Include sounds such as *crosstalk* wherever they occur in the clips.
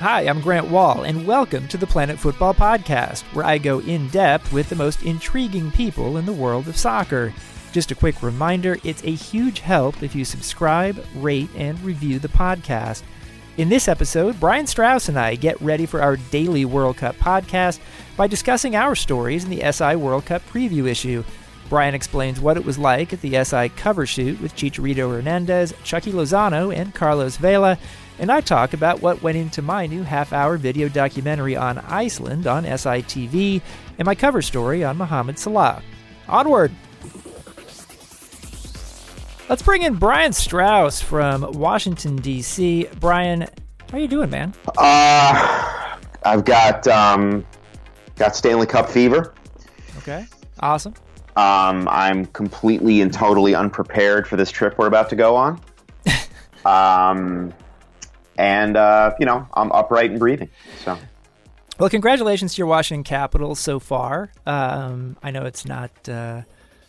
Hi, I'm Grant Wahl, and welcome to the Planet Futbol Podcast, where I go in depth with the most intriguing people in the world of soccer. Just a quick reminder it's a huge help if you subscribe, rate, and review the podcast. In this episode, Brian Straus and I get ready for our daily World Cup podcast by discussing our stories in the SI World Cup preview issue. Brian explains what it was like at the SI cover shoot with Chicharito Hernandez, Chucky Lozano, and Carlos Vela, and I talk about what went into my new half hour video documentary on Iceland on SITV and my cover story on Mohamed Salah. Onward! Let's bring in Brian Straus from Washington, D.C. Brian, how are you doing, man? Uh, I've got um, got Stanley Cup fever. Okay, awesome. Um, I'm completely and totally unprepared for this trip we're about to go on. *laughs* um, and uh, you know, I'm upright and breathing. So. Well, congratulations to your Washington Capitals so far. Um, I know it's not uh,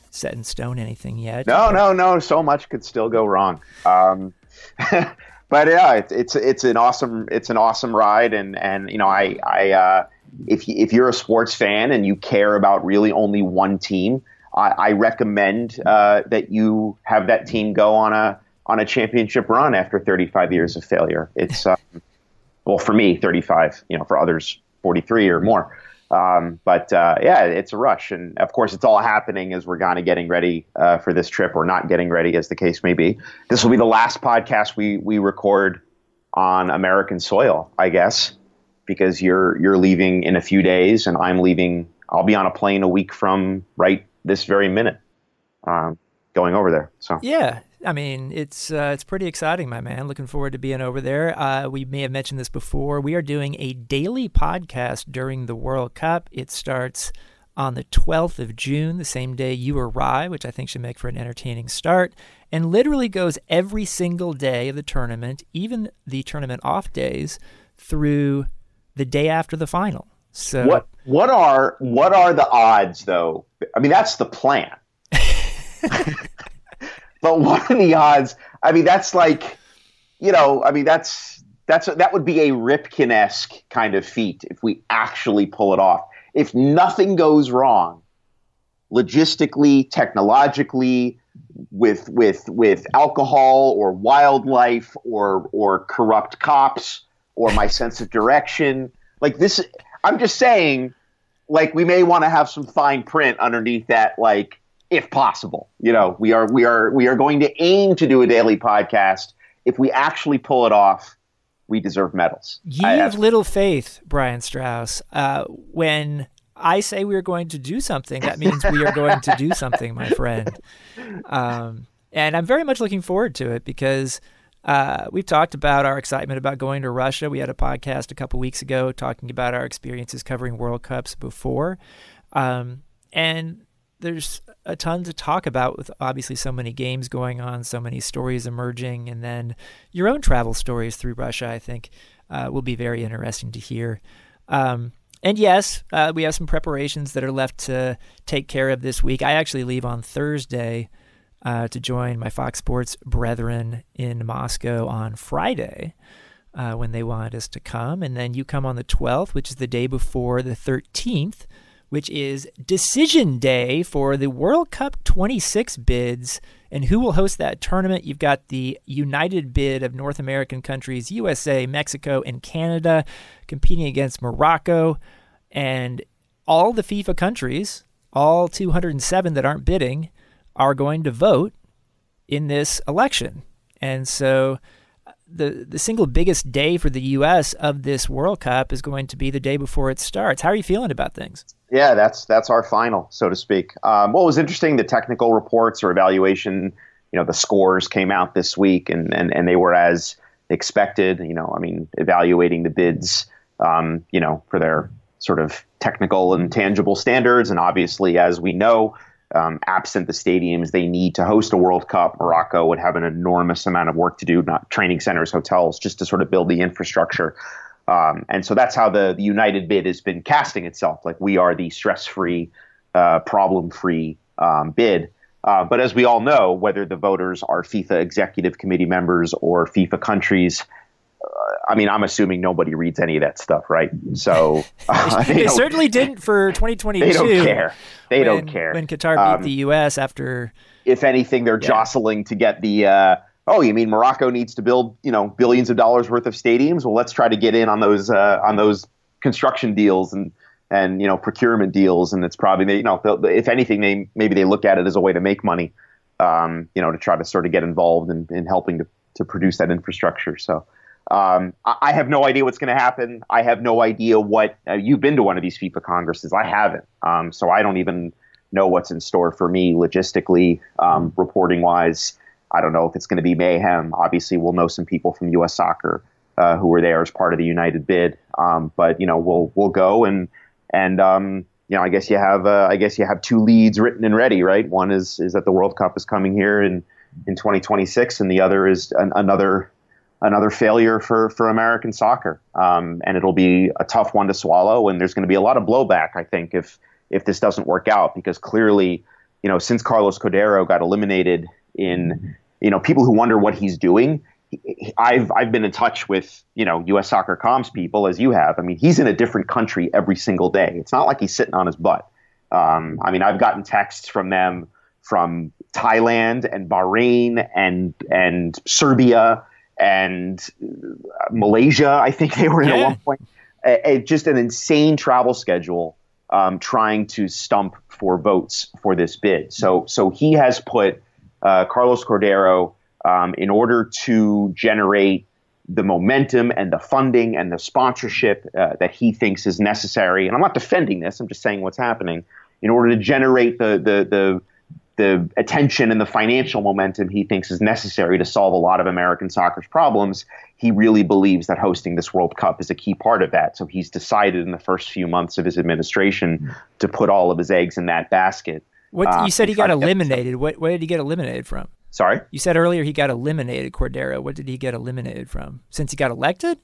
set in stone anything yet. No, no, no. So much could still go wrong. Um, *laughs* but yeah, it's, it's it's an awesome it's an awesome ride, and and you know I I uh, if if you're a sports fan and you care about really only one team, I, I recommend uh, that you have that team go on a on a championship run after 35 years of failure. It's um, *laughs* well for me 35, you know, for others 43 or more. Um, but uh, yeah, it's a rush, and of course, it's all happening as we're kind of getting ready uh, for this trip, or not getting ready, as the case may be. This will be the last podcast we we record on American soil, I guess, because you're you're leaving in a few days, and I'm leaving. I'll be on a plane a week from right this very minute, um, going over there. So yeah, I mean, it's uh, it's pretty exciting, my man. Looking forward to being over there. Uh, we may have mentioned this before. We are doing a daily podcast during the World Cup. It starts on the 12th of June, the same day you arrive, which I think should make for an entertaining start, and literally goes every single day of the tournament, even the tournament off days, through the day after the final. So what what are what are the odds though? I mean, that's the plan. *laughs* but *laughs* what are the odds? I mean, that's like, you know, I mean, that's that's that would be a Ripken esque kind of feat if we actually pull it off. If nothing goes wrong, logistically, technologically, with with with alcohol or wildlife or or corrupt cops or my sense of direction, like this, I'm just saying, like we may want to have some fine print underneath that, like if possible. You know, we are we are we are going to aim to do a daily podcast. If we actually pull it off, we deserve medals. You have little faith, Brian Straus. Uh, when I say we are going to do something, that means we are going to do *laughs* something, my friend. Um, and I'm very much looking forward to it because uh, we've talked about our excitement about going to Russia. We had a podcast a couple weeks ago talking about our experiences covering World Cups before. Um, and there's a ton to talk about with obviously so many games going on, so many stories emerging, and then your own travel stories through Russia. I think uh, will be very interesting to hear. Um, and yes, uh, we have some preparations that are left to take care of this week. I actually leave on Thursday uh, to join my Fox Sports brethren in Moscow on Friday. Uh, when they wanted us to come. And then you come on the 12th, which is the day before the 13th, which is decision day for the World Cup 26 bids. And who will host that tournament? You've got the united bid of North American countries, USA, Mexico, and Canada, competing against Morocco. And all the FIFA countries, all 207 that aren't bidding, are going to vote in this election. And so the the single biggest day for the U.S. of this World Cup is going to be the day before it starts. How are you feeling about things? Yeah, that's that's our final, so to speak. Um, what was interesting, the technical reports or evaluation, you know, the scores came out this week, and and, and they were as expected. You know, I mean, evaluating the bids, um, you know, for their sort of technical and tangible standards, and obviously, as we know, um, absent the stadiums they need to host a World Cup, Morocco would have an enormous amount of work to do, not training centers, hotels, just to sort of build the infrastructure. Um, and so that's how the, the United bid has been casting itself. Like we are the stress free, uh, problem free um, bid. Uh, but as we all know, whether the voters are FIFA executive committee members or FIFA countries, I mean, I'm assuming nobody reads any of that stuff, right? So uh, *laughs* they, *laughs* they certainly didn't for 2022. They don't care. They when, don't care when Qatar beat um, the U.S. after. If anything, they're yeah. jostling to get the. Uh, oh, you mean Morocco needs to build you know billions of dollars worth of stadiums? Well, let's try to get in on those uh, on those construction deals and and you know procurement deals, and it's probably you know if anything, they maybe they look at it as a way to make money, um, you know, to try to sort of get involved in, in helping to to produce that infrastructure. So. Um, I have no idea what's going to happen. I have no idea what uh, you've been to one of these FIFA congresses. I haven't, um, so I don't even know what's in store for me logistically, um, reporting wise. I don't know if it's going to be mayhem. Obviously, we'll know some people from U.S. Soccer uh, who were there as part of the United bid. Um, but you know, we'll we'll go and and um, you know, I guess you have uh, I guess you have two leads written and ready, right? One is is that the World Cup is coming here in in 2026, and the other is an, another another failure for for American soccer. Um, and it'll be a tough one to swallow, and there's going to be a lot of blowback, I think, if if this doesn't work out, because clearly, you know, since Carlos Cordeiro got eliminated in you know, people who wonder what he's doing. I've I've been in touch with you know U.S. soccer comms people as you have. I mean, he's in a different country every single day. It's not like he's sitting on his butt. Um, I mean, I've gotten texts from them from Thailand and Bahrain and and Serbia and Malaysia. I think they were in yeah. at one point. A, a, just an insane travel schedule, um, trying to stump for votes for this bid. So so he has put uh, Carlos Cordeiro um, in order to generate the momentum and the funding and the sponsorship uh, that he thinks is necessary. And I'm not defending this; I'm just saying what's happening. In order to generate the the the the attention and the financial momentum he thinks is necessary to solve a lot of American soccer's problems, he really believes that hosting this World Cup is a key part of that. So he's decided in the first few months of his administration to put all of his eggs in that basket. What uh, you said he got eliminated. What what did he get eliminated from? Sorry, you said earlier he got eliminated. Cordeiro. What did he get eliminated from? Since he got elected.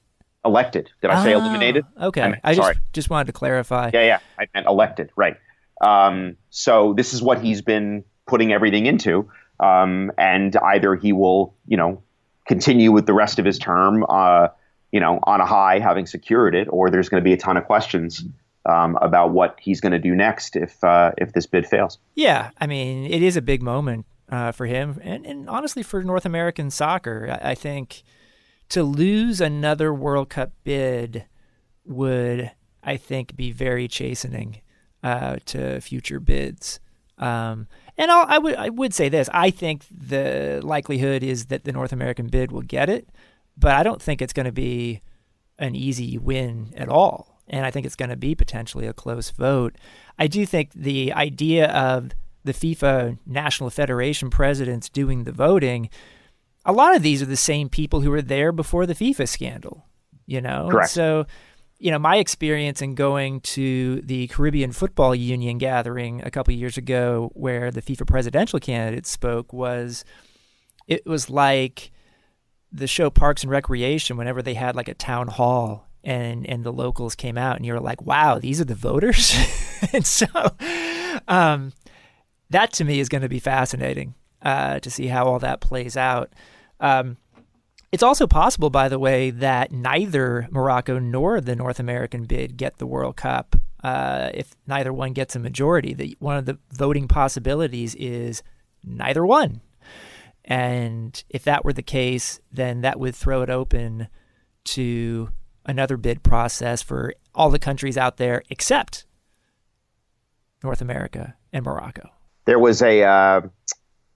Elected. Did I say ah, eliminated? Okay, I, meant, I just just wanted to clarify. Yeah, yeah, I meant elected. Right. Um, so this is what he's been putting everything into, um, and either he will, you know, continue with the rest of his term, uh, you know, on a high, having secured it, or there's going to be a ton of questions um, about what he's going to do next if uh, if this bid fails. Yeah, I mean, it is a big moment uh, for him, and, and, honestly for North American soccer. I, I, think to lose another World Cup bid would, I think, be very chastening uh, to future bids. Um, and I'll, I would I would say this: I think the likelihood is that the North American bid will get it, but I don't think it's going to be an easy win at all and I think it's going to be potentially a close vote. I do think the idea of the FIFA National Federation presidents doing the voting, a lot of these are the same people who were there before the FIFA scandal, you know? Correct. So, you know, my experience in going to the Caribbean Football Union gathering a couple years ago where the FIFA presidential candidate spoke was it was like the show Parks and Recreation whenever they had like a town hall and and the locals came out and you're like wow these are the voters? *laughs* And so um, that to me is going to be fascinating uh, to see how all that plays out. Um, it's also possible by the way that neither morocco nor the north american bid get the world cup uh, if neither one gets a majority the, one of the voting possibilities is neither one and if that were the case then that would throw it open to another bid process for all the countries out there except North America and Morocco. There was a uh,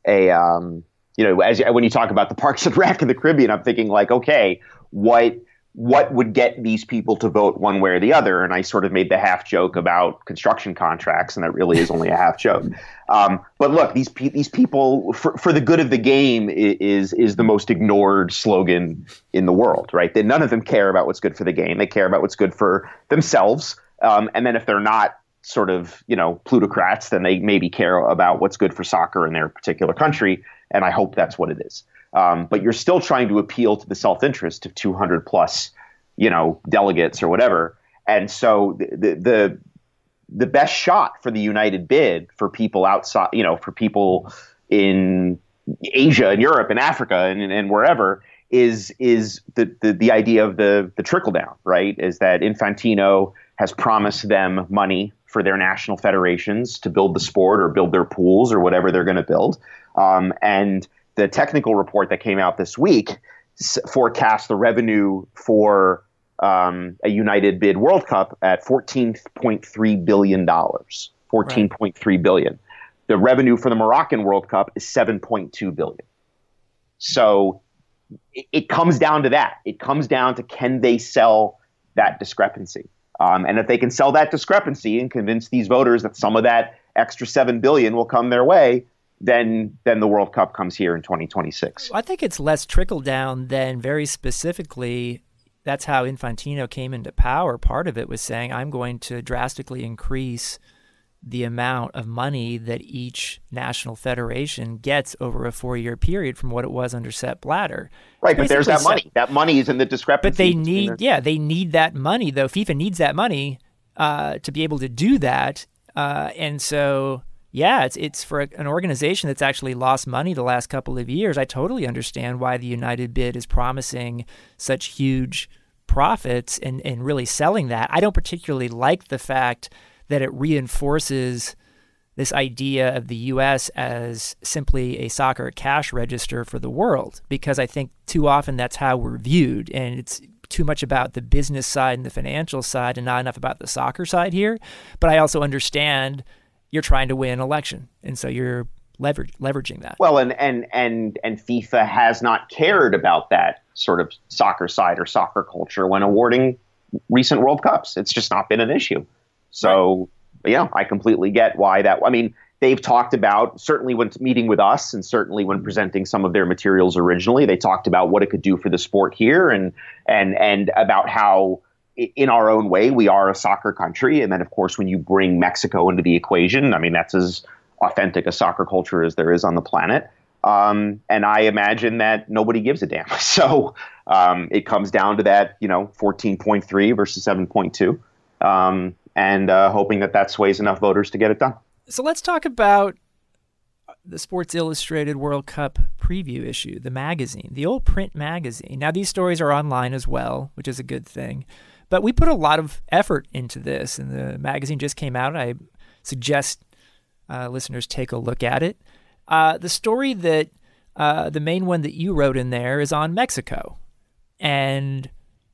a um, you know as when you talk about the Parks and Rec in the Caribbean, I'm thinking like, okay, what what would get these people to vote one way or the other? And I sort of made the half joke about construction contracts, and that really is only a half joke. Um, but look, these pe- these people, for, for the good of the game, is is the most ignored slogan in the world, right? That none of them care about what's good for the game; they care about what's good for themselves. Um, and then if they're not sort of you know plutocrats, then they maybe care about what's good for soccer in their particular country. And I hope that's what it is. Um, but you're still trying to appeal to the self-interest of 200 plus, you know, delegates or whatever. And so the, the the best shot for the United bid for people outside, you know, for people in Asia and Europe and Africa and, and wherever is is the, the, the idea of the the trickle down, right? Is that Infantino has promised them money for their national federations to build the sport or build their pools or whatever they're going to build, um, and the technical report that came out this week forecast the revenue for um, a United bid World Cup at fourteen point three billion dollars. Fourteen point three billion. The revenue for the Moroccan World Cup is seven point two billion. So it, it, comes down to that. It comes down to can they sell that discrepancy, um, and if they can sell that discrepancy and convince these voters that some of that extra seven billion will come their way, then then the World Cup comes here in 2026. I think it's less trickle down than very specifically. That's how Infantino came into power. Part of it was saying, "I'm going to drastically increase the amount of money that each national federation gets over a four-year period from what it was under Sepp Blatter." Right, but there's that money. that money is in the discrepancy. But they need, yeah, they need that money though. FIFA needs that money uh, to be able to do that, uh, and so yeah, it's it's for an organization that's actually lost money the last couple of years. I totally understand why the United bid is promising such huge profits and, and really selling that. I don't particularly like the fact that it reinforces this idea of the US as simply a soccer cash register for the world because I think too often that's how we're viewed and it's too much about the business side and the financial side and not enough about the soccer side here. But I also understand you're trying to win an election, and so you're leverage, leveraging that. Well, and and and and FIFA has not cared about that sort of soccer side or soccer culture when awarding recent World Cups. It's just not been an issue. So, right. yeah, I completely get why that. I mean, they've talked about certainly when meeting with us, and certainly when presenting some of their materials originally, they talked about what it could do for the sport here, and and and about how in our own way, we are a soccer country. And then, of course, when you bring Mexico into the equation, I mean, that's as authentic a soccer culture as there is on the planet. Um, and I imagine that nobody gives a damn. *laughs* So um, it comes down to that, you know, 14.3 versus 7.2, um, and uh, hoping that that sways enough voters to get it done. So let's talk about the Sports Illustrated World Cup preview issue, the magazine, the old print magazine. Now, these stories are online as well, which is a good thing. But we put a lot of effort into this, and the magazine just came out. I suggest uh, listeners take a look at it. Uh, the story that uh, the main one that you wrote in there is on Mexico, and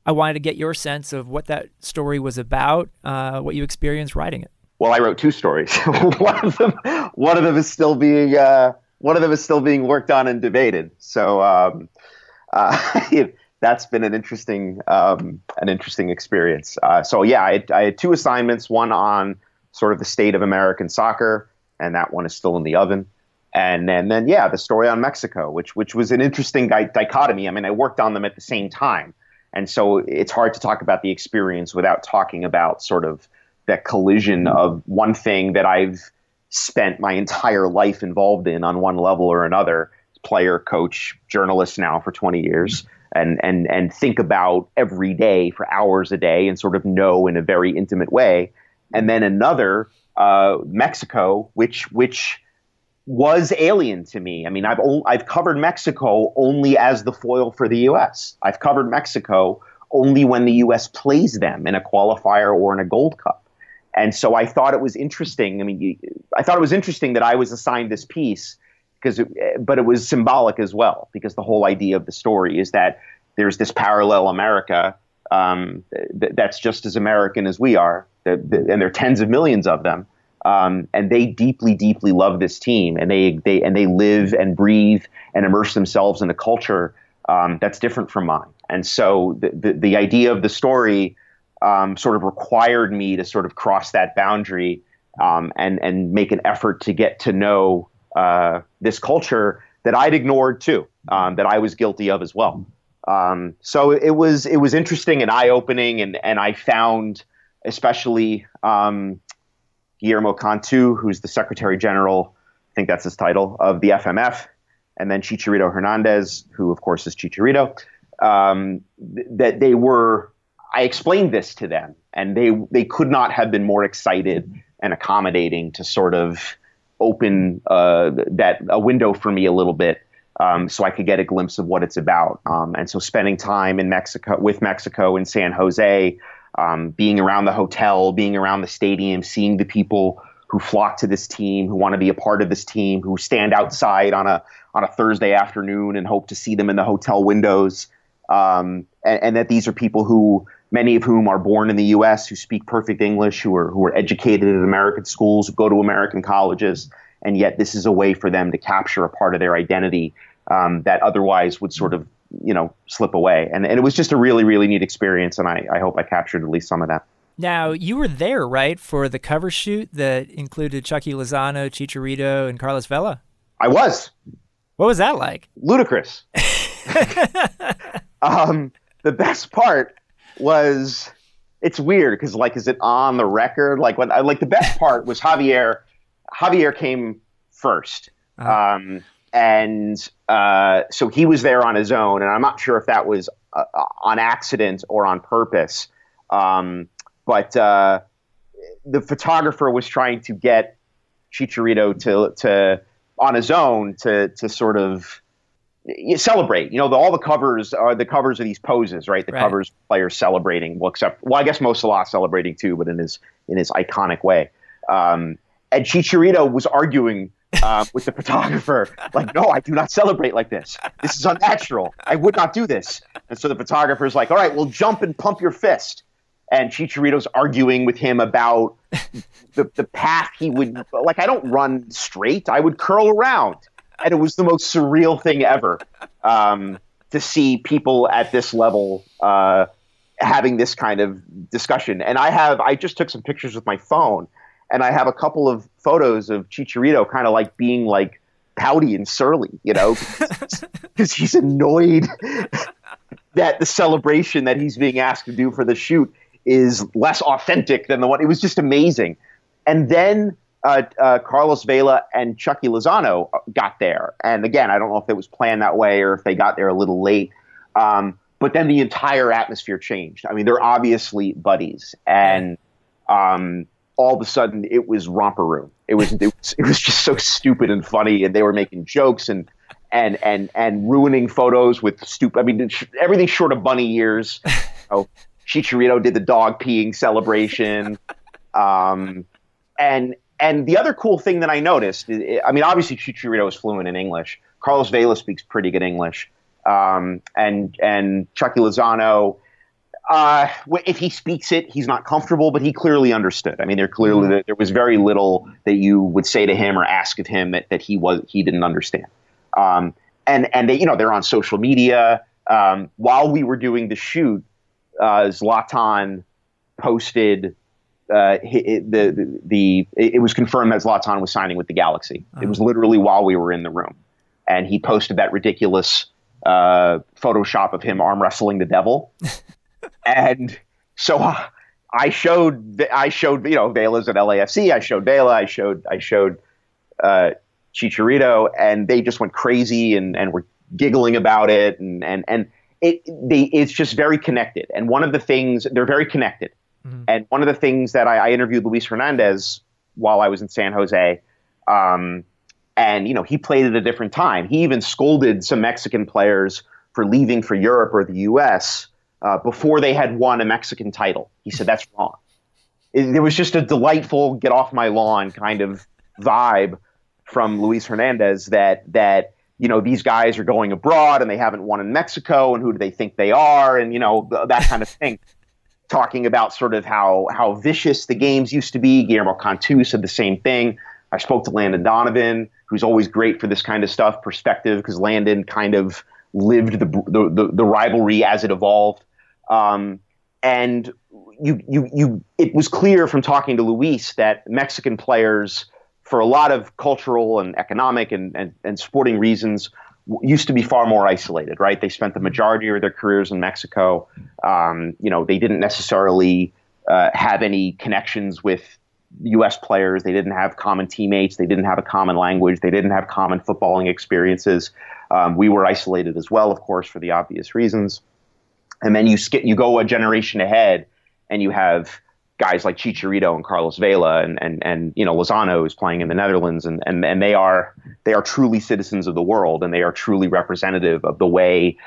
I wanted to get your sense of what that story was about, uh, what you experienced writing it. Well, I wrote two stories. *laughs* one of them, one of them is still being, uh, one of them is still being worked on and debated. So, um, uh, *laughs* that's been an interesting um, an interesting experience. Uh, so yeah, I, I, had two assignments. One on sort of the state of American soccer, and that one is still in the oven. And then, then yeah, the story on Mexico, which which was an interesting di- dichotomy. I mean, I worked on them at the same time, and so it's hard to talk about the experience without talking about sort of that collision of one thing that I've spent my entire life involved in on one level or another player, coach, journalist now for 20 years and and and think about every day for hours a day and sort of know in a very intimate way. And then another uh, Mexico, which which was alien to me. I mean, I've o- I've covered Mexico only as the foil for the U.S. I've covered Mexico only when the U.S. plays them in a qualifier or in a Gold Cup. And so I thought it was interesting. I mean, I thought it was interesting that I was assigned this piece because but it was symbolic as well because the whole idea of the story is that there's this parallel America um, th- that's just as American as we are, th- th- and there are tens of millions of them, um, and they deeply, deeply love this team, and they they and they live and breathe and immerse themselves in a culture um, that's different from mine, and so the the, the idea of the story um, sort of required me to sort of cross that boundary um, and and make an effort to get to know uh, this culture that I'd ignored too, um, that I was guilty of as well. Um, so it was it was interesting and eye opening, and and I found especially um, Guillermo Cantu, who's the Secretary General, I think that's his title of the FMF, and then Chicharito Hernandez, who of course is Chicharito, um, th- that they were. I explained this to them, and they they could not have been more excited and accommodating to sort of open uh, that a window for me a little bit um, so I could get a glimpse of what it's about. Um, and so spending time in Mexico with Mexico in San Jose, um, being around the hotel, being around the stadium, seeing the people who flock to this team, who want to be a part of this team, who stand outside on a on a Thursday afternoon and hope to see them in the hotel windows, um, and, and that these are people who many of whom are born in the U.S., who speak perfect English, who are who are educated in American schools, who go to American colleges, and yet this is a way for them to capture a part of their identity um, that otherwise would sort of you know slip away. And, and it was just a really really neat experience, and I, I hope I captured at least some of that. Now you were there, right, for the cover shoot that included Chucky Lozano, Chicharito, and Carlos Vela. I was. What was that like? Ludicrous. *laughs* um, the best part was it's weird because like is it on the record like when like the best part was javier javier came 1st uh-huh. um, and uh, so he was there on his own and i'm not sure if that was uh, on accident or on purpose um, but uh, the photographer was trying to get chicharito to to on his own to to sort of celebrate. You know, the, all the covers are the covers of these poses, right? The right. covers players celebrating. Well, except well, I guess Mo Salah celebrating too, but in his in his iconic way. Um, and Chicharito was arguing uh, with the photographer, like, "No, I do not celebrate like this. This is unnatural. I would not do this." And so the photographer's like, "All right, well, jump and pump your fist." And Chicharito's arguing with him about the the path he would like. I don't run straight. I would curl around and it was the most surreal thing ever um, to see people at this level uh, having this kind of discussion. And I have I just took some pictures with my phone, and I have a couple of photos of Chicharito kind of like being like pouty and surly, you know, *laughs* because he's annoyed that the celebration that he's being asked to do for the shoot is less authentic than the one. It was just amazing. And then uh, uh, Carlos Vela and Chucky Lozano got there. And again, I don't know if it was planned that way or if they got there a little late. Um, but then the entire atmosphere changed. I mean, they're obviously buddies, and um, all of a sudden it was romper room. It was, it was it was just so stupid and funny, and they were making jokes and and and and ruining photos with stupid. I mean, everything short of bunny ears. *laughs* oh, Chicharito did the dog peeing celebration. Um, and and the other cool thing that I noticed, I mean, obviously Chicharito is fluent in English. Carlos Vela speaks pretty good English, um, and and Chucky Lozano. Uh, if he speaks it, he's not comfortable, but he clearly understood. I mean, there clearly mm-hmm. there was very little that you would say to him or ask of him that, that he was he didn't understand. Um, and and they, you know they're on social media. Um, while we were doing the shoot, uh, Zlatan posted uh, the, the, the it was confirmed that Zlatan was signing with the Galaxy. Uh-huh. It was literally while we were in the room, and he posted that ridiculous uh, Photoshop of him arm wrestling the devil, *laughs* and so uh, I showed I showed you know Vela's at LAFC. I showed Vela. I showed I showed uh, Chicharito, and they just went crazy and and were giggling about it, and and and it they it's just very connected. And one of the things they're very connected Mm-hmm. And one of the things that I, I, interviewed Luis Hernandez while I was in San Jose, um, and you know he played at a different time. He even scolded some Mexican players for leaving for Europe or the U.S. Uh, before they had won a Mexican title. He said that's wrong. It, there was just a delightful get off my lawn kind of vibe from Luis Hernandez that that you know these guys are going abroad and they haven't won in Mexico and who do they think they are and you know that kind of thing talking about sort of how how vicious the games used to be. Guillermo Cantu said the same thing. I spoke to Landon Donovan, who's always great for this kind of stuff, perspective, because Landon kind of lived the, the, the, the rivalry as it evolved. Um, and you, you, you, it was clear from talking to Luis that Mexican players, for a lot of cultural and economic and, and, and sporting reasons, used to be far more isolated, right? They spent the majority of their careers in Mexico. Um, you know, they didn't necessarily uh, have any connections with U.S. players. They didn't have common teammates. They didn't have a common language. They didn't have common footballing experiences. Um, we were isolated as well, of course, for the obvious reasons. And then you skip, you go a generation ahead, and you have guys like Chicharito and Carlos Vela and and and you know Lozano is playing in the Netherlands and and and they are they are truly citizens of the world and they are truly representative of the way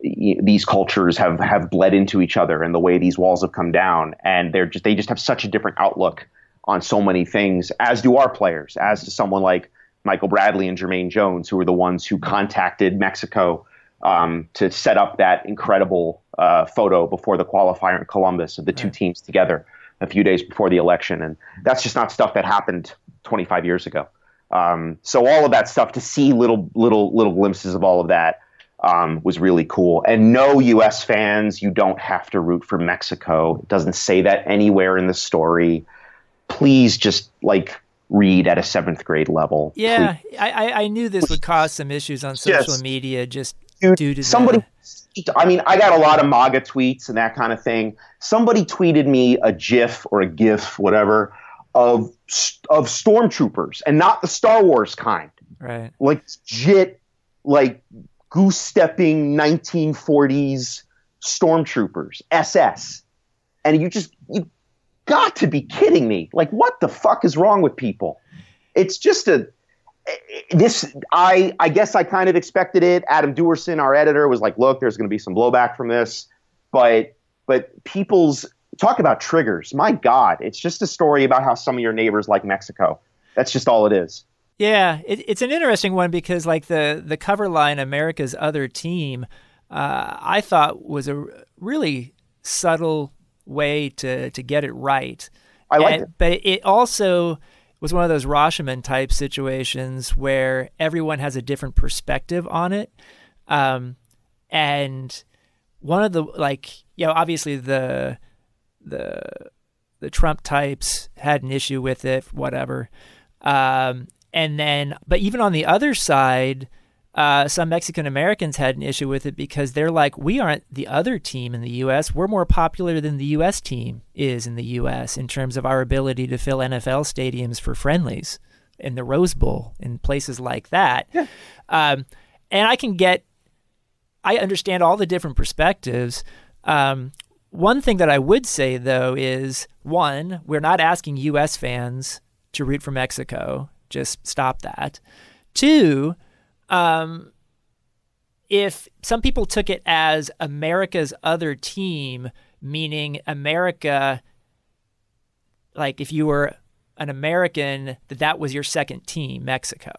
these cultures have have bled into each other and the way these walls have come down and they're just they just have such a different outlook on so many things as do our players as to someone like Michael Bradley and Jermaine Jones who were the ones who contacted Mexico um, to set up that incredible uh, photo before the qualifier in Columbus of the two teams together a few days before the election and that's just not stuff that happened 25 years ago um, so all of that stuff to see little little little glimpses of all of that um, was really cool. And no U.S. fans, you don't have to root for Mexico. It doesn't say that anywhere in the story. Please just like read at a seventh grade level. Yeah, I, I knew this would cause some issues on social yes. media just Dude, due to somebody. I mean, I got a lot of MAGA tweets and that kind of thing. Somebody tweeted me a GIF or a GIF, whatever, of of stormtroopers, and not the Star Wars kind. Right. Like legit, like goose stepping 1940s stormtroopers, SS. And you just, you got to be kidding me. Like, what the fuck is wrong with people? It's just a, this, I, I guess I kind of expected it. Adam Duerson, our editor, was like, look, there's going to be some blowback from this. But, but people's, talk about triggers. My God, it's just a story about how some of your neighbors like Mexico. That's just all it is. Yeah, it, it's an interesting one because like the the cover line, America's other team, uh, I thought was a really subtle way to to get it right. I like it, but it also was one of those Rashomon type situations where everyone has a different perspective on it, um, and one of the like you know obviously the the the Trump types had an issue with it, whatever. Um, and then, but even on the other side, uh, some Mexican Americans had an issue with it because they're like, we aren't the other team in the U.S. We're more popular than the U.S. team is in the U.S. in terms of our ability to fill NFL stadiums for friendlies in the Rose Bowl and places like that. Yeah. Um, and I can get, I understand all the different perspectives. Um, one thing that I would say, though, is one, we're not asking U.S. fans to root for Mexico just stop that. Two, um, if some people took it as America's other team, meaning America, like if you were an American, that that was your second team, Mexico.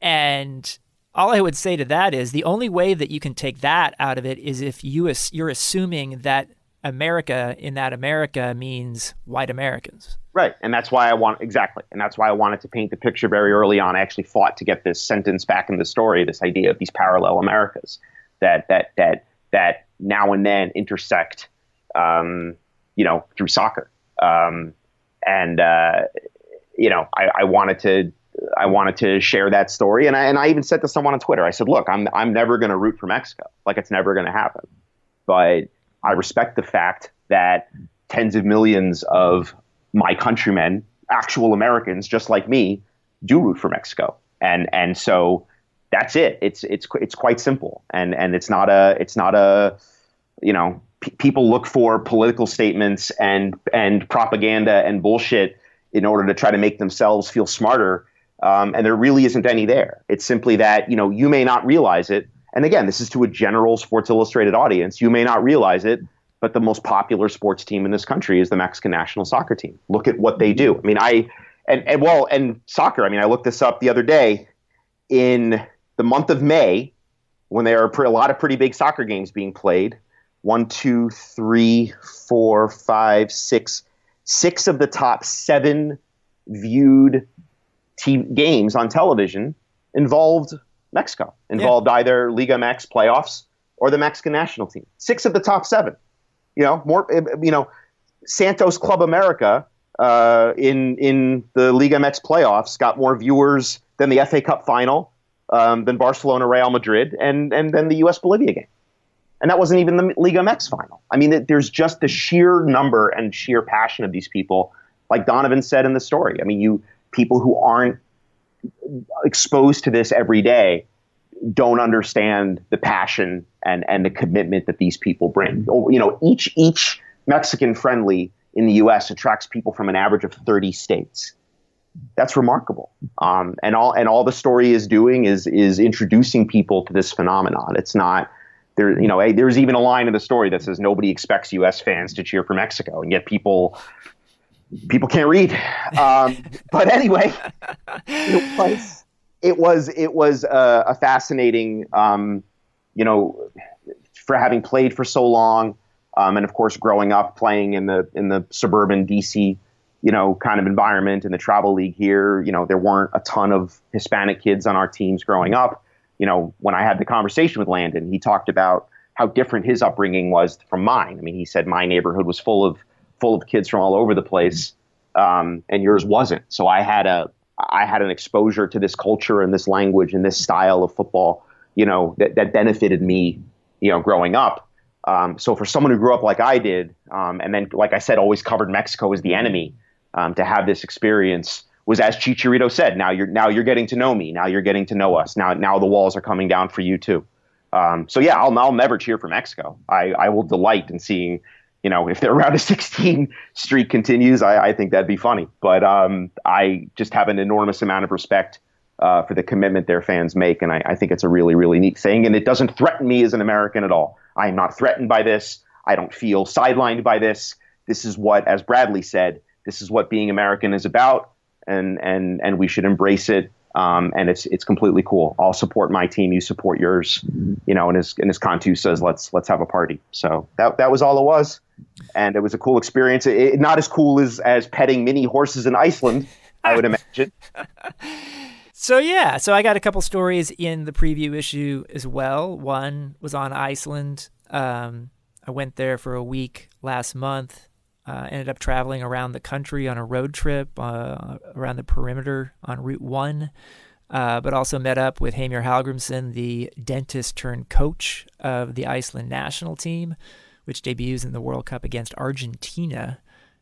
And all I would say to that is the only way that you can take that out of it is if you you're assuming that America in that America means white Americans. Right. And that's why I want, exactly. And that's why I wanted to paint the picture very early on. I actually fought to get this sentence back in the story, this idea of these parallel Americas that, that, that, that now and then intersect, um, you know, through soccer. Um, and, uh, you know, I, I wanted to, I wanted to share that story. And I, and I even said to someone on Twitter, I said, look, I'm, I'm never going to root for Mexico. Like it's never going to happen. But I respect the fact that tens of millions of my countrymen, actual Americans just like me, do root for Mexico. And and so that's it. It's it's it's quite simple. And and it's not a it's not a you know p- people look for political statements and and propaganda and bullshit in order to try to make themselves feel smarter. Um, and there really isn't any there. It's simply that you know you may not realize it, and again, this is to a general Sports Illustrated audience. You may not realize it, but the most popular sports team in this country is the Mexican national soccer team. Look at what they do. I mean, I and, and well, and soccer. I mean, I looked this up the other day. In the month of May, when there are a lot of pretty big soccer games being played, one, two, three, four, five, six, six of the top seven viewed games on television involved Mexico, involved yeah. either Liga MX playoffs or the Mexican national team. Six of the top seven. You know, more. You know, Santos Club America uh, in in the Liga MX playoffs got more viewers than the FA Cup final, um, than Barcelona Real Madrid, and and then the U.S. Bolivia game. And that wasn't even the Liga MX final. I mean, it, there's just the sheer number and sheer passion of these people. Like Donovan said in the story. I mean, you people who aren't exposed to this every day don't understand the passion and, and the commitment that these people bring. You know, each each Mexican friendly in the U.S. attracts people from an average of 30 states. That's remarkable. Um, and all and all the story is doing is is introducing people to this phenomenon. It's not there. You know, there's even a line in the story that says nobody expects U.S. fans to cheer for Mexico, and yet people people can't read. Um, *laughs* but anyway, it was it was it was a, a fascinating, um, you know, for having played for so long, um, and of course growing up playing in the in the suburban DC, you know, kind of environment in the travel league here. You know, there weren't a ton of Hispanic kids on our teams growing up. You know, when I had the conversation with Landon, he talked about how different his upbringing was from mine. I mean, he said my neighborhood was full of full of kids from all over the place um, and yours wasn't. So I had a I had an exposure to this culture and this language and this style of football, you know, that, that benefited me, you know, growing up. Um, so for someone who grew up like I did, um, and then, like I said, always covered Mexico as the enemy, um, to have this experience was, as Chicharito said, now you're now you're getting to know me. Now you're getting to know us. Now now the walls are coming down for you too. Um, so yeah, I'll, I'll never cheer for Mexico. I, I will delight in seeing you know, if their *laughs* round of 16 streak continues, I, I think that'd be funny. But um, I just have an enormous amount of respect uh, for the commitment their fans make, and I, I, think it's a really, really neat thing. And it doesn't threaten me as an American at all. I am not threatened by this. I don't feel sidelined by this. This is what, as Bradley said, this is what being American is about, and and and we should embrace it um, and it's it's completely cool. I'll support my team. You support yours. You know, and as and as Cantu says, let's let's have a party. So that that was all it was, and it was a cool experience. It, not as cool as as petting mini horses in Iceland, I would imagine. *laughs* So yeah, so I got a couple stories in the preview issue as well. One was on Iceland. Um, I went there for a week last month. Uh, ended up traveling around the country on a road trip uh, around the perimeter on Route 1, uh, but also met up with Heimir Hallgrimsson, the dentist turned coach of the Iceland national team, which debuts in the World Cup against Argentina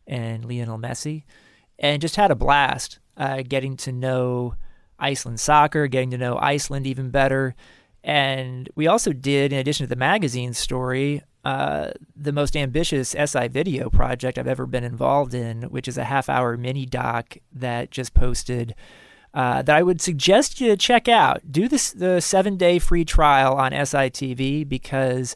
and Lionel Messi, and just had a blast uh, getting to know Iceland soccer, getting to know Iceland even better. And we also did, in addition to the magazine story, uh, the most ambitious SI video project I've ever been involved in, which is a half hour mini doc that just posted. Uh, that I would suggest you check out. Do this the seven day free trial on SITV because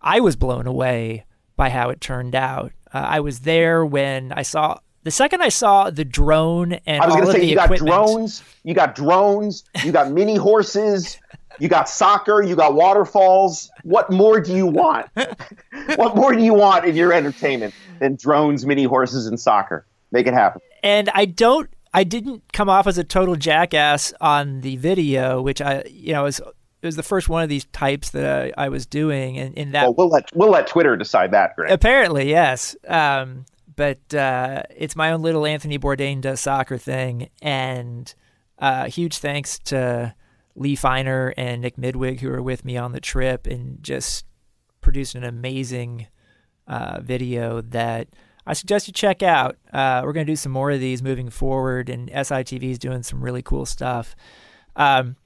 I was blown away by how it turned out. Uh, I was there when I saw the second I saw the drone and I was going to say you got drones, you got drones, you got mini horses, *laughs* you got soccer, you got waterfalls. What more do you want? *laughs* what more do you want in your entertainment than drones, mini horses, and soccer? Make it happen. And I don't I didn't come off as a total jackass on the video, which I, you know, was it was the first one of these types that I, I was doing, and in that well, we'll let we'll let Twitter decide that. Greg. Apparently, yes. Um, but uh, it's my own little Anthony Bourdain does soccer thing, and uh, huge thanks to Lee Feiner and Nick Midwig, who were with me on the trip, and just produced an amazing uh, video that I suggest you check out. Uh, we're going to do some more of these moving forward, and SITV is doing some really cool stuff. Um,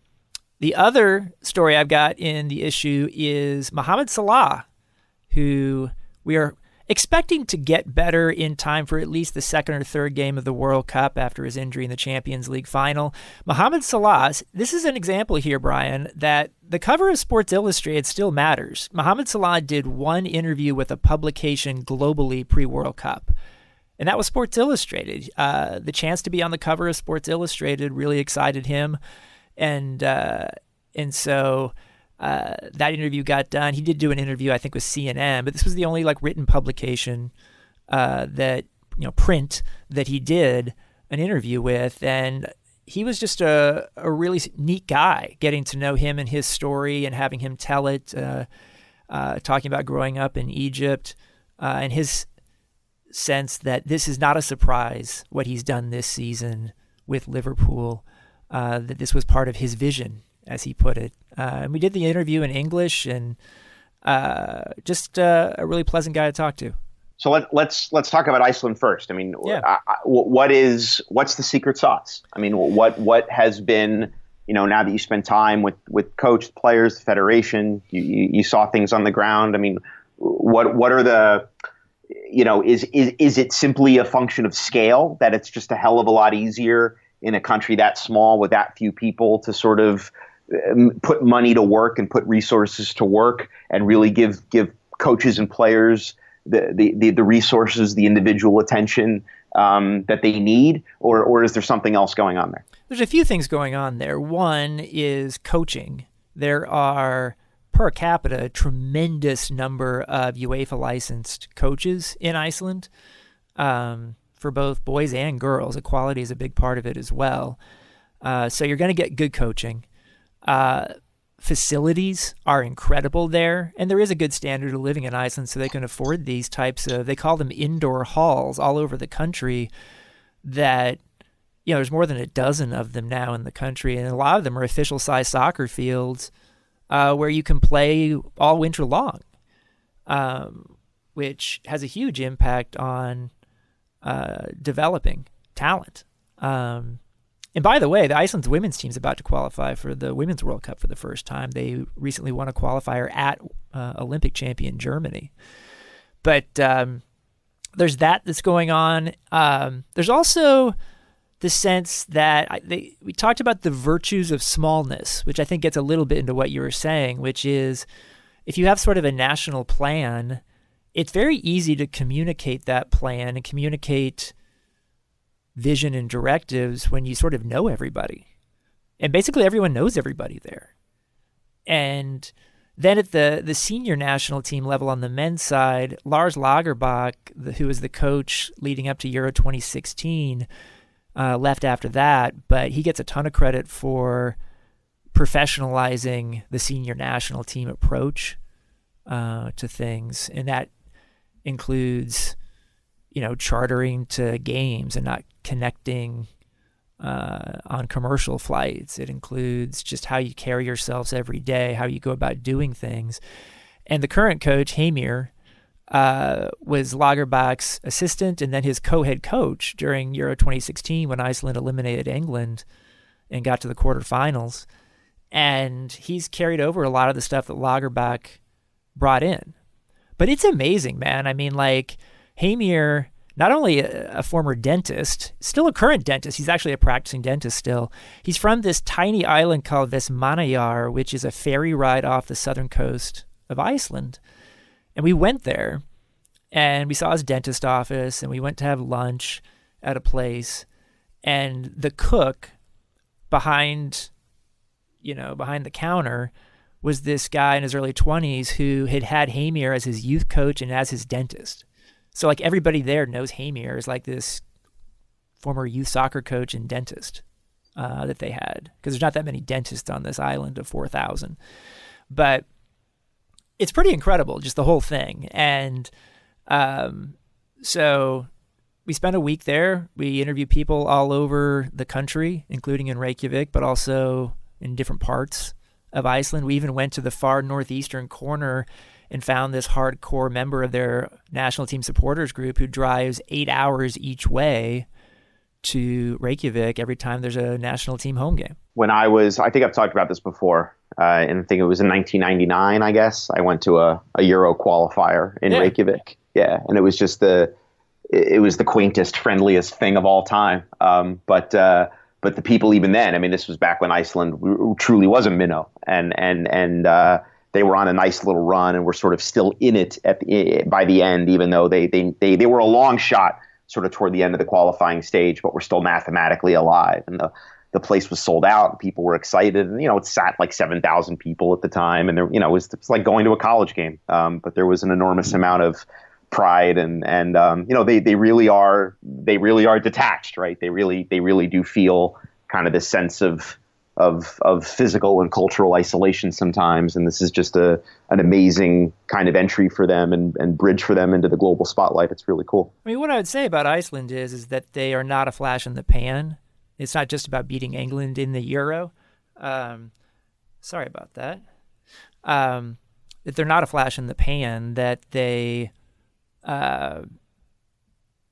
the other story I've got in the issue is Mohamed Salah, who we are expecting to get better in time for at least the second or third game of the World Cup after his injury in the Champions League final. Mohamed Salah, this is an example here, Brian, that the cover of Sports Illustrated still matters. Mohamed Salah did one interview with a publication globally pre World Cup. And that was Sports Illustrated. Uh, the chance to be on the cover of Sports Illustrated really excited him, and uh, and so uh, that interview got done. He did do an interview, I think, with CNN, but this was the only like written publication uh, that you know print that he did an interview with, and he was just a a really neat guy. Getting to know him and his story, and having him tell it, uh, uh talking about growing up in Egypt, uh, and his sense that this is not a surprise what he's done this season with Liverpool. that this was part of his vision as he put it. Uh, and we did the interview in English, and uh, just uh, a really pleasant guy to talk to. So let, us let's, let's talk about Iceland first. I mean, yeah. I, I, what is what's the secret sauce? I mean, what what has been you know now that you spend time with with coach, players, the federation, you, you, you saw things on the ground. I mean, what what are the you know, is is is it simply a function of scale that it's just a hell of a lot easier in a country that small with that few people to sort of um, put money to work and put resources to work and really give give coaches and players the the, the, the resources, the individual attention um, that they need, or or is there something else going on there? There's a few things going on there. One is coaching. There are per capita a tremendous number of UEFA licensed coaches in Iceland um, for both boys and girls. Equality is a big part of it as well. Uh, so you're going to get good coaching. Uh, facilities are incredible there, and there is a good standard of living in Iceland, so they can afford these types of. They call them indoor halls all over the country. That you know, there's more than a dozen of them now in the country, and a lot of them are official size soccer fields uh, where you can play all winter long, um, which has a huge impact on uh, developing talent. Um, and by the way, the Iceland's women's team is about to qualify for the Women's World Cup for the first time. They recently won a qualifier at uh, Olympic champion Germany. But um, there's that that's going on. Um, there's also the sense that I, they, we talked about the virtues of smallness, which I think gets a little bit into what you were saying, which is if you have sort of a national plan, it's very easy to communicate that plan and communicate vision and directives when you sort of know everybody. And basically everyone knows everybody there. And then at the the senior national team level on the men's side, Lars Lagerbäck, the, who was the coach leading up to Euro 2016, uh, left after that, but he gets a ton of credit for professionalizing the senior national team approach uh, to things, and that includes, you know, chartering to games and not connecting uh, on commercial flights. It includes just how you carry yourselves every day, how you go about doing things. And the current coach, Heimir, uh, was Lagerbäck's assistant and then his co-head coach during Euro 2016 when Iceland eliminated England and got to the quarterfinals. And he's carried over a lot of the stuff that Lagerbäck brought in. But it's amazing, man. I mean, like Heimir, not only a, a, former dentist, still a current dentist. He's actually a practicing dentist still. He's from this tiny island called Vestmannaeyjar, which is a ferry ride off the southern coast of Iceland. And we went there and we saw his dentist office and we went to have lunch at a place. And the cook behind, you know, behind the counter was this guy in his early 20s who had had Heimir as his youth coach and as his dentist. So, like, everybody there knows Heimir is like this former youth soccer coach and dentist uh, that they had because there's not that many dentists on this island of 4,000. But it's pretty incredible, just the whole thing. And um, so we spent a week there. We interviewed people all over the country, including in Reykjavik, but also in different parts of Iceland. We even went to the far northeastern corner and found this hardcore member of their national team supporters group who drives eight hours each way to Reykjavik every time there's a national team home game. When I was, I think I've talked about this before, uh, and I think it was in 1999, I guess, I went to a, a Euro qualifier in yeah. Reykjavik. Yeah, and it was just the, it was the quaintest, friendliest thing of all time. Um, but uh, but the people even then, I mean, this was back when Iceland truly was a minnow, and and and uh, they were on a nice little run and were sort of still in it at the, by the end, even though they, they they they were a long shot sort of toward the end of the qualifying stage, but we're still mathematically alive. And the the place was sold out. And people were excited, and you know, it sat like seven thousand people at the time, and there, you know, it was, it was like going to a college game. Um, but there was an enormous amount of pride, and and um, you know, they they really are they really are detached, right? They really they really do feel kind of this sense of of of physical and cultural isolation sometimes, and this is just a an amazing kind of entry for them and, and bridge for them into the global spotlight. It's really cool. I mean, what I would say about Iceland is is that they are not a flash in the pan. It's not just about beating England in the Euro. Um, sorry about that. Um, that they're not a flash in the pan. That they, uh,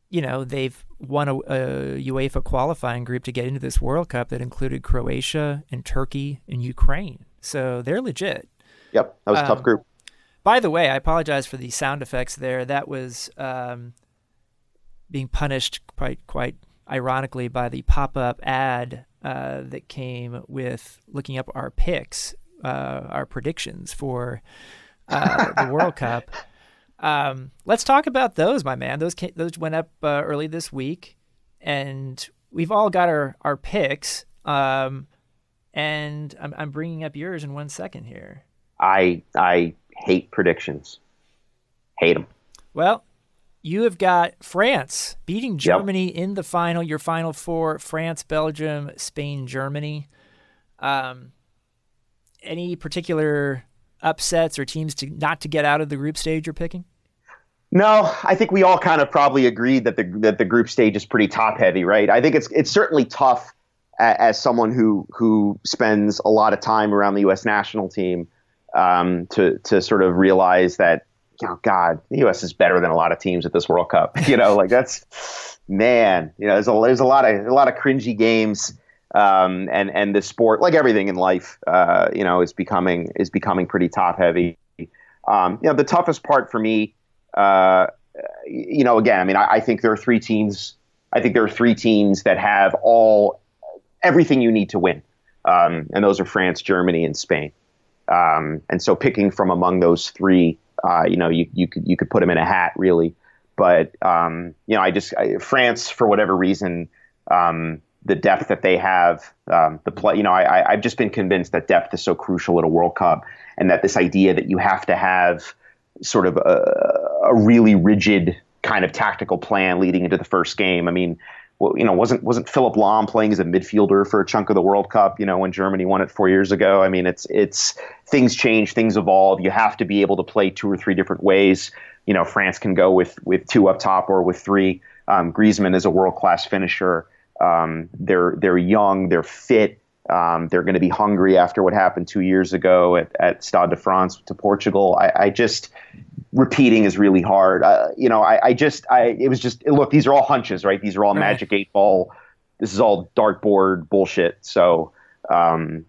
you know, they've won a, a, UEFA qualifying group to get into this World Cup that included Croatia and Turkey and Ukraine. So they're legit. Yep, that was a tough um, group. by the way, I apologize for the sound effects there. That was um, being punished quite quite ironically by the pop up ad uh, that came with looking up our picks, uh, our predictions for uh, the World *laughs* Cup. Um, let's talk about those, my man. Those came, those went up uh, early this week, and we've all got our our picks. Um, and I'm, I'm bringing up yours in one second here. I I hate predictions. Hate them. Well, you have got France beating Germany yep. in the final. Your final four: France, Belgium, Spain, Germany. Um, any particular upsets or teams to not to get out of the group stage you're picking? No, I think we all kind of probably agreed that the that the group stage is pretty top heavy, right? I think it's it's certainly tough as, someone who who spends a lot of time around the U.S. national team um, to to sort of realize that know, God, the U.S. is better than a lot of teams at this World Cup. *laughs* You know, like that's man. You know, there's a there's a lot of a lot of cringy games, um, and and the sport, like everything in life, uh, you know, is becoming is becoming pretty top heavy. Um, you know, the toughest part for me, uh, you know, again, I mean, I, I think there are three teams. I think there are three teams that have all everything you need to win, um, and those are France, Germany, and Spain. Um, and so, picking from among those three uh, you know, you, you could you could put them in a hat really, but um, you know, I just I, France for whatever reason, um, the depth that they have, um, the play. You know, I, I've just been convinced that depth is so crucial at a World Cup, and that this idea that you have to have sort of a, a really rigid kind of tactical plan leading into the first game. I mean, well, you know, wasn't wasn't Philipp Lahm playing as a midfielder for a chunk of the World Cup? You know, when Germany won it four years ago. I mean, it's it's things change, things evolve. You have to be able to play two or three different ways. You know, France can go with with two up top or with three. Um, Griezmann is a world class finisher. Um, they're they're young, they're fit. Um, they're going to be hungry after what happened two years ago at, at Stade de France to Portugal. I, I just repeating is really hard. Uh, you know, I, I, just, I, it was just, look, these are all hunches, right? These are all magic eight ball. This is all dartboard bullshit. So, um,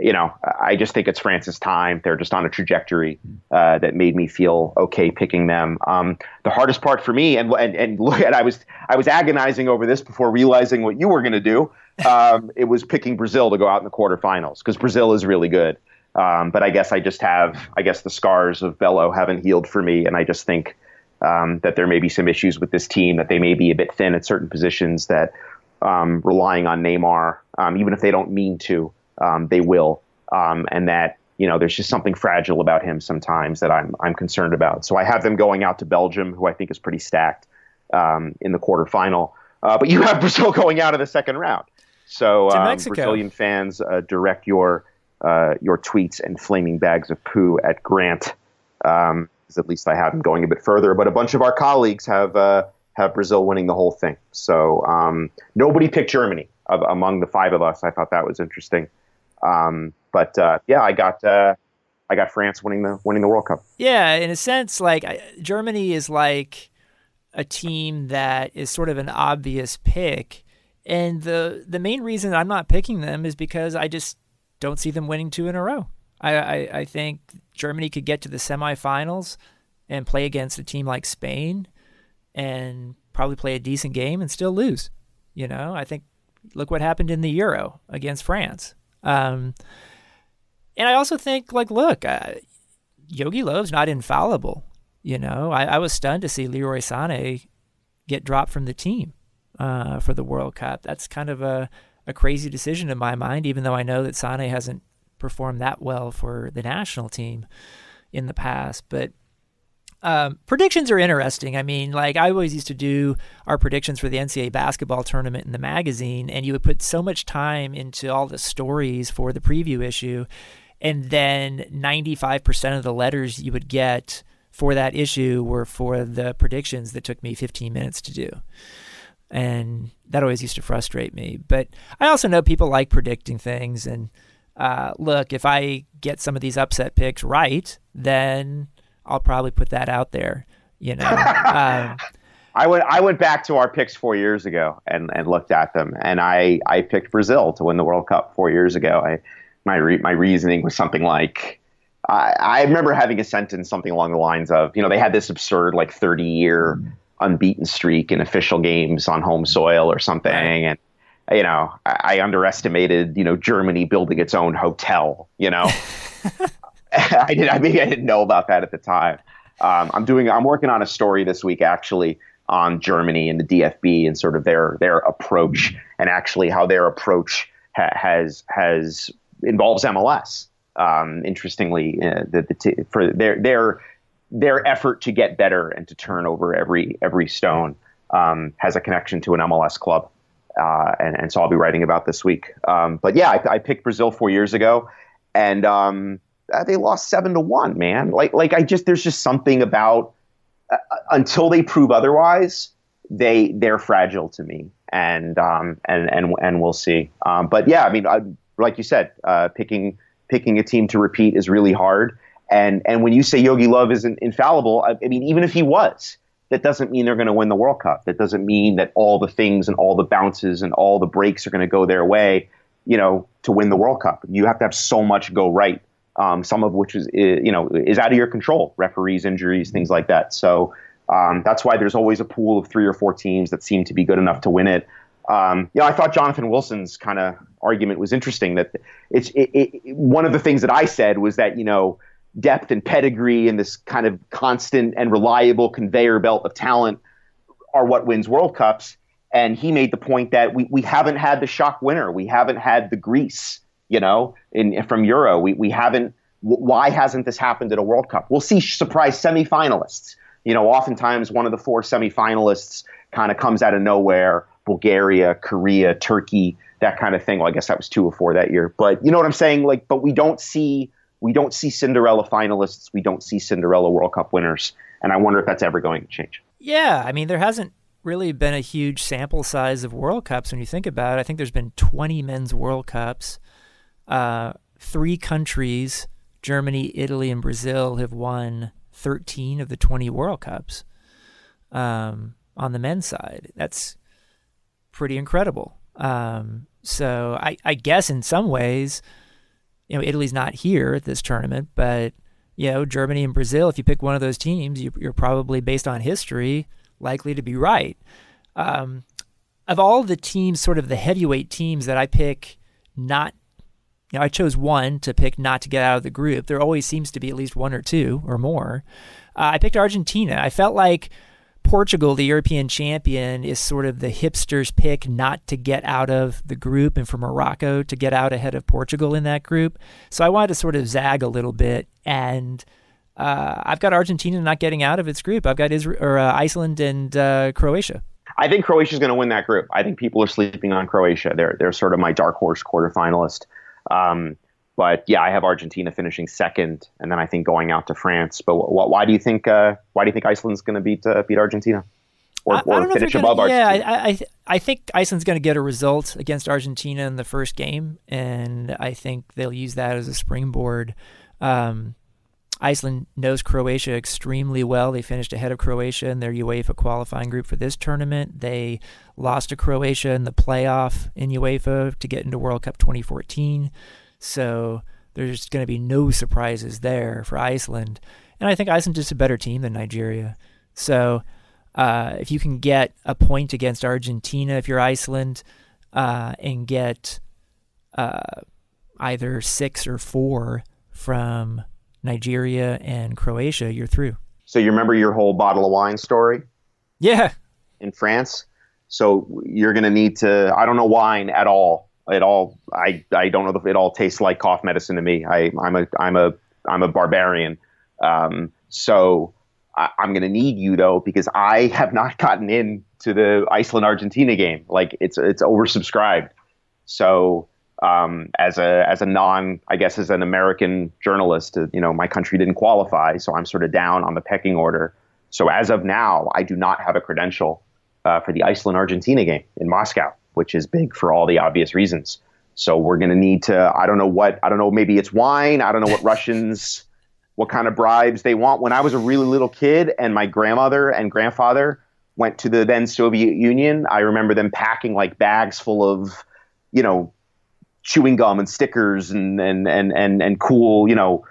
you know, I just think it's France's time. They're just on a trajectory uh, that made me feel okay picking them. Um, the hardest part for me, and and and look at, I was I was agonizing over this before realizing what you were going to do. Um, it was picking Brazil to go out in the quarterfinals because Brazil is really good. Um, but I guess I just have, I guess the scars of Belo haven't healed for me, and I just think um, that there may be some issues with this team, that they may be a bit thin at certain positions, that um, relying on Neymar, um, even if they don't mean to, um, they will, um, and that you know there's just something fragile about him sometimes that I'm I'm concerned about. So I have them going out to Belgium, who I think is pretty stacked in the quarterfinal, uh, but you have *laughs* Brazil going out of the second round. So Brazilian fans, uh, direct your uh, your tweets and flaming bags of poo at Grant. Um, at least I have him going a bit further. But a bunch of our colleagues have uh, have Brazil winning the whole thing. So um, nobody picked Germany of, among the five of us. I thought that was interesting. Um, but uh, yeah, I got uh, I got France winning the winning the World Cup. Yeah, in a sense, like Germany is like a team that is sort of an obvious pick. And the the main reason I'm not picking them is because I just don't see them winning two in a row. I, I, I think Germany could get to the semifinals and play against a team like Spain and probably play a decent game and still lose. You know, I think look what happened in the Euro against France. Um, and I also think, like, look, uh, Jogi Löw's not infallible. You know, I, I, was stunned to see Leroy Sané get dropped from the team uh, for the World Cup. That's kind of a a crazy decision in my mind, even though I know that Sane hasn't performed that well for the national team in the past. But um, predictions are interesting. I mean, like I always used to do our predictions for the NCAA basketball tournament in the magazine, and you would put so much time into all the stories for the preview issue, and then 95% of the letters you would get for that issue were for the predictions that took me 15 minutes to do and that always used to frustrate me. But I also know people like predicting things, and uh, look, if I get some of these upset picks right, then I'll probably put that out there. You know. *laughs* um, I went I went back to our picks four years ago and, and looked at them, and I, I picked Brazil to win the World Cup four years ago. I my re, my reasoning was something like I, I remember having a sentence something along the lines of, you know, they had this absurd like 30 year unbeaten streak in official games on home soil or something, and you know, I, I underestimated, you know, Germany building its own hotel. You know, *laughs* *laughs* I did. I mean, I didn't know about that at the time. Um, I'm doing. I'm working on a story this week actually on Germany and the DFB and sort of their their approach and actually how their approach ha- has has involves MLS. Um, interestingly, uh, the, the t- for their their their effort to get better and to turn over every every stone um, has a connection to an MLS club, uh, and and so I'll be writing about this week. Um, but yeah, I, I, picked Brazil four years ago, and um, they lost seven to one. Man, like like I just there's just something about uh, until they prove otherwise, they they're fragile to me, and um, and and and we'll see. Um, but yeah, I mean, I, like you said, uh, picking picking a team to repeat is really hard. And and when you say Jogi Löw isn't infallible, I, I mean, even if he was, that doesn't mean they're going to win the World Cup. That doesn't mean that all the things and all the bounces and all the breaks are going to go their way, you know, to win the World Cup. You have to have so much go right, um, some of which is, you know is out of your control, referees, injuries, things like that. So um, that's why there's always a pool of three or four teams that seem to be good enough to win it. Um, you know, I thought Jonathan Wilson's kind of argument was interesting. That it's it, it, one of the things that I said was that you know depth and pedigree and this kind of constant and reliable conveyor belt of talent are what wins World Cups. And he made the point that we, we haven't had the shock winner. We haven't had the Greece, you know, in, from Euro. We, we haven't, why hasn't this happened at a World Cup? We'll see surprise semifinalists. You know, oftentimes one of the four semifinalists kind of comes out of nowhere Bulgaria, Korea, Turkey, that kind of thing. Well, I guess that was two or four that year. But you know what I'm saying? Like, but we don't see we don't see Cinderella finalists. We don't see Cinderella World Cup winners. And I wonder if that's ever going to change. Yeah, I mean, there hasn't really been a huge sample size of World Cups when you think about it. I think there's been 20 men's World Cups. Uh, three countries, Germany, Italy, and Brazil, have won 13 of the 20 World Cups um, on the men's side. That's pretty incredible. Um, so I, I guess in some ways, you know, Italy's not here at this tournament, but you know, Germany and Brazil, if you pick one of those teams, you, are probably based on history likely to be right. Um, of all the teams, sort of the heavyweight teams that I pick, not, you know, I chose one to pick not to get out of the group. There always seems to be at least one or two or more. Uh, I picked Argentina. I felt like Portugal, the European champion, is sort of the hipster's pick not to get out of the group and for Morocco to get out ahead of Portugal in that group. So I wanted to sort of zag a little bit. And uh, I've got Argentina not getting out of its group. I've got Israel, or, uh, Iceland and uh, Croatia. I think Croatia is going to win that group. I think people are sleeping on Croatia. They're, they're sort of my dark horse quarterfinalist. Um, but yeah, I have Argentina finishing second, and then I think going out to France. But wh- why do you think uh, why do you think Iceland's going to beat uh, beat Argentina, or, or finish above gonna, Argentina? Yeah, I I, I think Iceland's going to get a result against Argentina in the first game, and I think they'll use that as a springboard. Um, Iceland knows Croatia extremely well. They finished ahead of Croatia in their UEFA qualifying group for this tournament. They lost to Croatia in the playoff in UEFA to get into World Cup 2014. So there's going to be no surprises there for Iceland. And I think Iceland's just a better team than Nigeria. So uh, if you can get a point against Argentina, if you're Iceland, uh, and get uh, either six or four from Nigeria and Croatia, you're through. So you remember your whole bottle of wine story? Yeah. In France? So you're going to need to, I don't know wine at all it all I, I don't know if it all tastes like cough medicine to me. I, I'm a I'm a I'm a barbarian. Um, so I, am going to need you though because I have not gotten in to the Iceland Argentina game. Like it's it's oversubscribed. So um, as a as a non I guess as an American journalist, uh, you know my country didn't qualify, so I'm sort of down on the pecking order. So as of now, I do not have a credential uh, for the Iceland Argentina game in Moscow which is big for all the obvious reasons. So we're going to need to, I don't know what, I don't know, maybe it's wine. I don't know what Russians, *laughs* what kind of bribes they want. When I was a really little kid and my grandmother and grandfather went to the then Soviet Union, I remember them packing like bags full of, you know, chewing gum and stickers and, and, and, and, and cool, you know,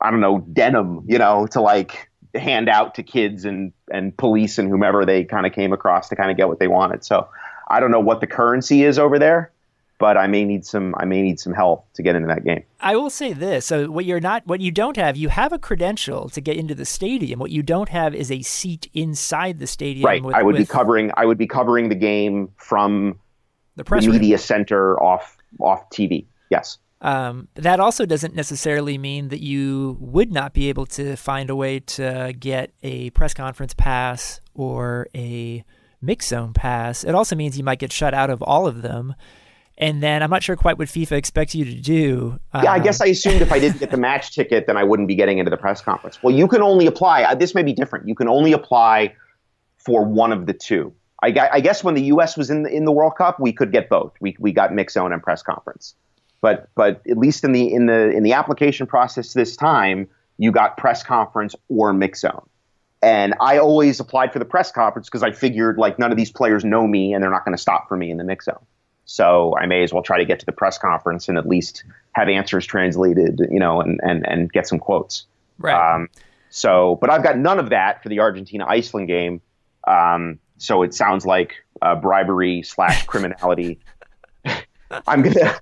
I don't know, denim, you know, to like hand out to kids and, and police and whomever they kind of came across to kind of get what they wanted. So I don't know what the currency is over there, but I may need some I may need some help to get into that game. I will say this: so what you're not, what you don't have, you have a credential to get into the stadium. What you don't have is a seat inside the stadium. Right. With, I would with be covering I would be covering the game from the press the room. media center off off TV. Yes. Um, that also doesn't necessarily mean that you would not be able to find a way to get a press conference pass or a mix zone pass. It also means you might get shut out of all of them. And then I'm not sure quite what FIFA expects you to do. Yeah, I Um, guess I assumed if I didn't *laughs* get the match ticket, then I wouldn't be getting into the press conference. Well, you can only apply. uh, This may be different. You can only apply for one of the two. I, I guess when the U.S. was in the, in the World Cup, we could get both. We, we got mix zone and press conference. But but at least in the in the in the application process this time, you got press conference or mix zone. And I always applied for the press conference because I figured like none of these players know me and they're not going to stop for me in the mix zone. So I may as well try to get to the press conference and at least have answers translated, you know, and and, and get some quotes. right. Um, so, but I've got none of that for the Argentina Iceland game. Um, so it sounds like uh, bribery slash criminality. *laughs* I'm gonna.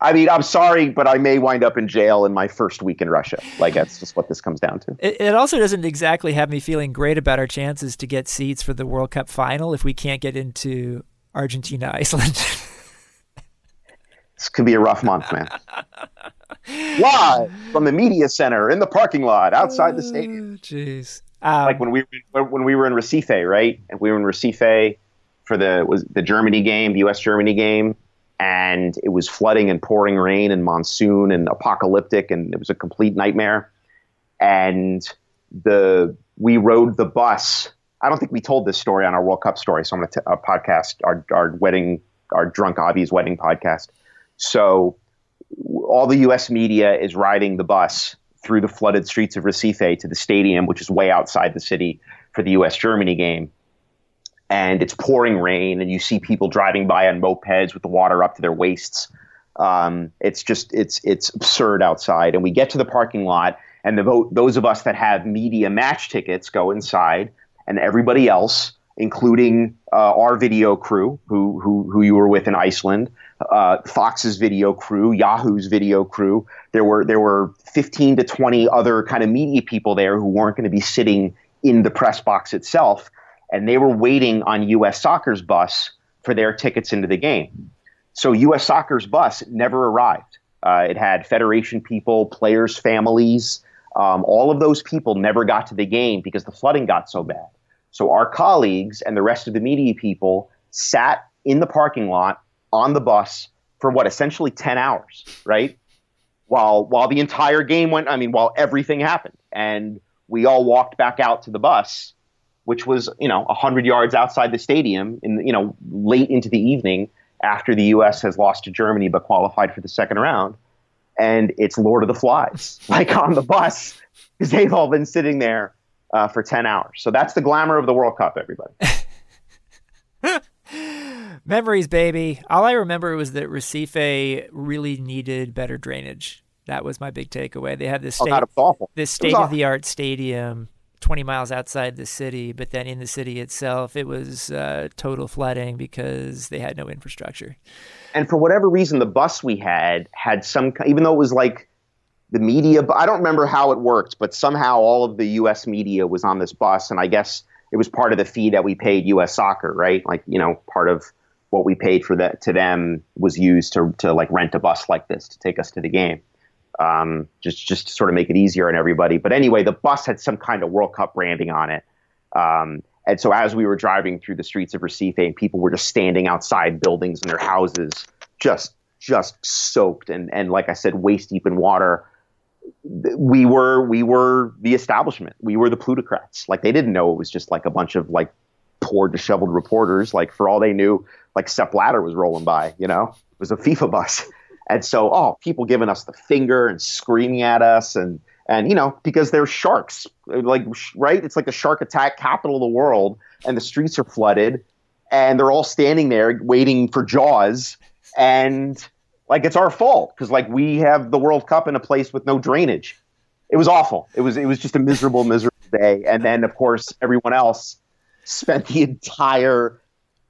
I mean, I'm sorry, but I may wind up in jail in my first week in Russia. Like that's just what this comes down to. It, it also doesn't exactly have me feeling great about our chances to get seats for the World Cup final if we can't get into Argentina, *laughs* Iceland. This could be a rough month, man. *laughs* Live from the media center in the parking lot outside the stadium. Oh, Jeez. Um, like when we when we were in Recife, right? And we were in Recife for the was the Germany game, the U.S. Germany game, and it was flooding and pouring rain and monsoon and apocalyptic, and it was a complete nightmare. And the we rode the bus. I don't think we told this story on our World Cup story, so I'm going to uh, podcast our our wedding, our drunk Avi's wedding podcast. So all the U.S. media is riding the bus through the flooded streets of Recife to the stadium, which is way outside the city for the U.S. Germany game. And it's pouring rain, and you see people driving by on mopeds with the water up to their waists. Um, it's just it's it's absurd outside. And we get to the parking lot, and the vote, those of us that have media match tickets go inside, and everybody else, including uh, our video crew, who who who you were with in Iceland, uh, Fox's video crew, Yahoo's video crew. There were there were 15 to 20 other kind of media people there who weren't going to be sitting in the press box itself, and they were waiting on U.S. Soccer's bus for their tickets into the game. So U.S. Soccer's bus never arrived. Uh, it had Federation people, players' families. Um, all of those people never got to the game because the flooding got so bad. So our colleagues and the rest of the media people sat in the parking lot on the bus for what essentially 10 hours, right? While while the entire game went, I mean, while everything happened, and we all walked back out to the bus, which was you know 100 yards outside the stadium, in you know late into the evening after the U.S. has lost to Germany but qualified for the second round, and it's Lord of the Flies *laughs* like on the bus because they've all been sitting there uh, for 10 hours. So that's the glamour of the World Cup, everybody. *laughs* Memories, baby. All I remember was that Recife really needed better drainage. That was my big takeaway. They had this Oh, state, God, it was awful. this state of the art stadium 20 miles outside the city, but then in the city itself, it was uh, total flooding because they had no infrastructure. and for whatever reason, the bus we had had some, even though it was like the media, bu- I don't remember how it worked, but somehow all of the U.S. media was on this bus, and I guess it was part of the fee that we paid U.S. Soccer, right? Like you know, part of what we paid for that to them was used to to like rent a bus like this to take us to the game. Um, just just to sort of make it easier on everybody. But anyway, the bus had some kind of World Cup branding on it. Um, and so as we were driving through the streets of Recife, and people were just standing outside buildings and their houses, just just soaked and and like I said, waist deep in water. We were we were the establishment. We were the plutocrats. Like they didn't know it was just like a bunch of like poor disheveled reporters. Like for all they knew, like Sepp Blatter was rolling by. You know, it was a FIFA bus. *laughs* And so, oh, people giving us the finger and screaming at us, and and you know because they're sharks, like right? It's like the shark attack capital of the world, and the streets are flooded, and they're all standing there waiting for Jaws, and like it's our fault because like we have the World Cup in a place with no drainage, it was awful. It was it was just a miserable, *laughs* miserable day. And then of course everyone else spent the entire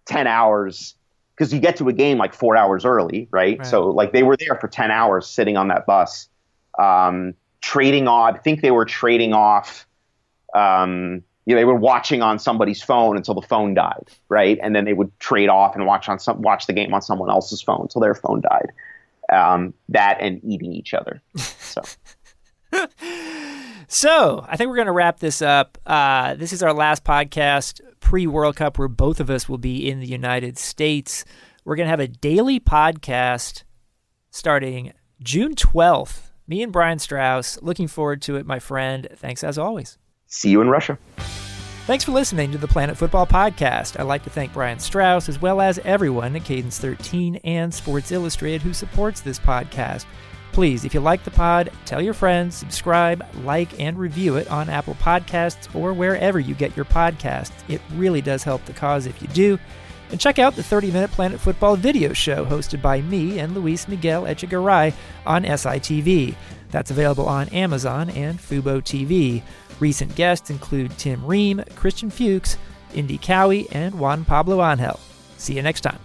ten hours because you get to a game like four hours early, right? right? So like they were there for ten hours sitting on that bus, um, trading off. I think they were trading off. Um, you know, they were watching on somebody's phone until the phone died, right? And then they would trade off and watch on some watch the game on someone else's phone until their phone died. Um, that and eating each other. So. *laughs* so I think we're going to wrap this up. Uh, this is our last podcast pre World Cup where both of us will be in the United States. We're going to have a daily podcast starting June 12th. Me and Brian Straus. Looking forward to it, my friend. Thanks as always. See you in Russia. Thanks for listening to the Planet Futbol Podcast. I'd like to thank Brian Straus as well as everyone at Cadence 13 and Sports Illustrated who supports this podcast. Please, if you like the pod, tell your friends, subscribe, like, and review it on Apple Podcasts or wherever you get your podcasts. It really does help the cause if you do. And check out the 30 Minute Planet Futbol video show hosted by me and Luis Miguel Echegaray on SITV. That's available on Amazon and Fubo TV. Recent guests include Tim Ream, Christian Fuchs, Indy Cowie, and Juan Pablo Angel. See you next time.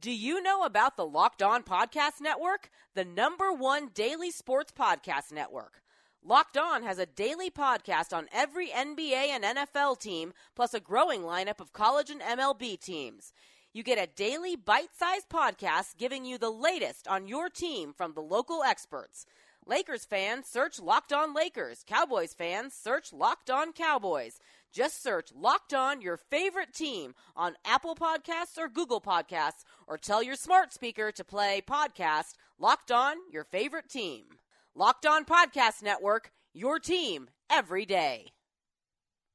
Do you know about the Locked On Podcast Network? The number one daily sports podcast network. Locked On has a daily podcast on every NBA and NFL team, plus a growing lineup of college and MLB teams. You get a daily bite sized podcast giving you the latest on your team from the local experts. Lakers fans, search Locked On Lakers. Cowboys fans, search Locked On Cowboys. Just search Locked On your favorite team on Apple Podcasts or Google Podcasts, or tell your smart speaker to play podcast Locked On your favorite team. Locked On Podcast Network, your team every day.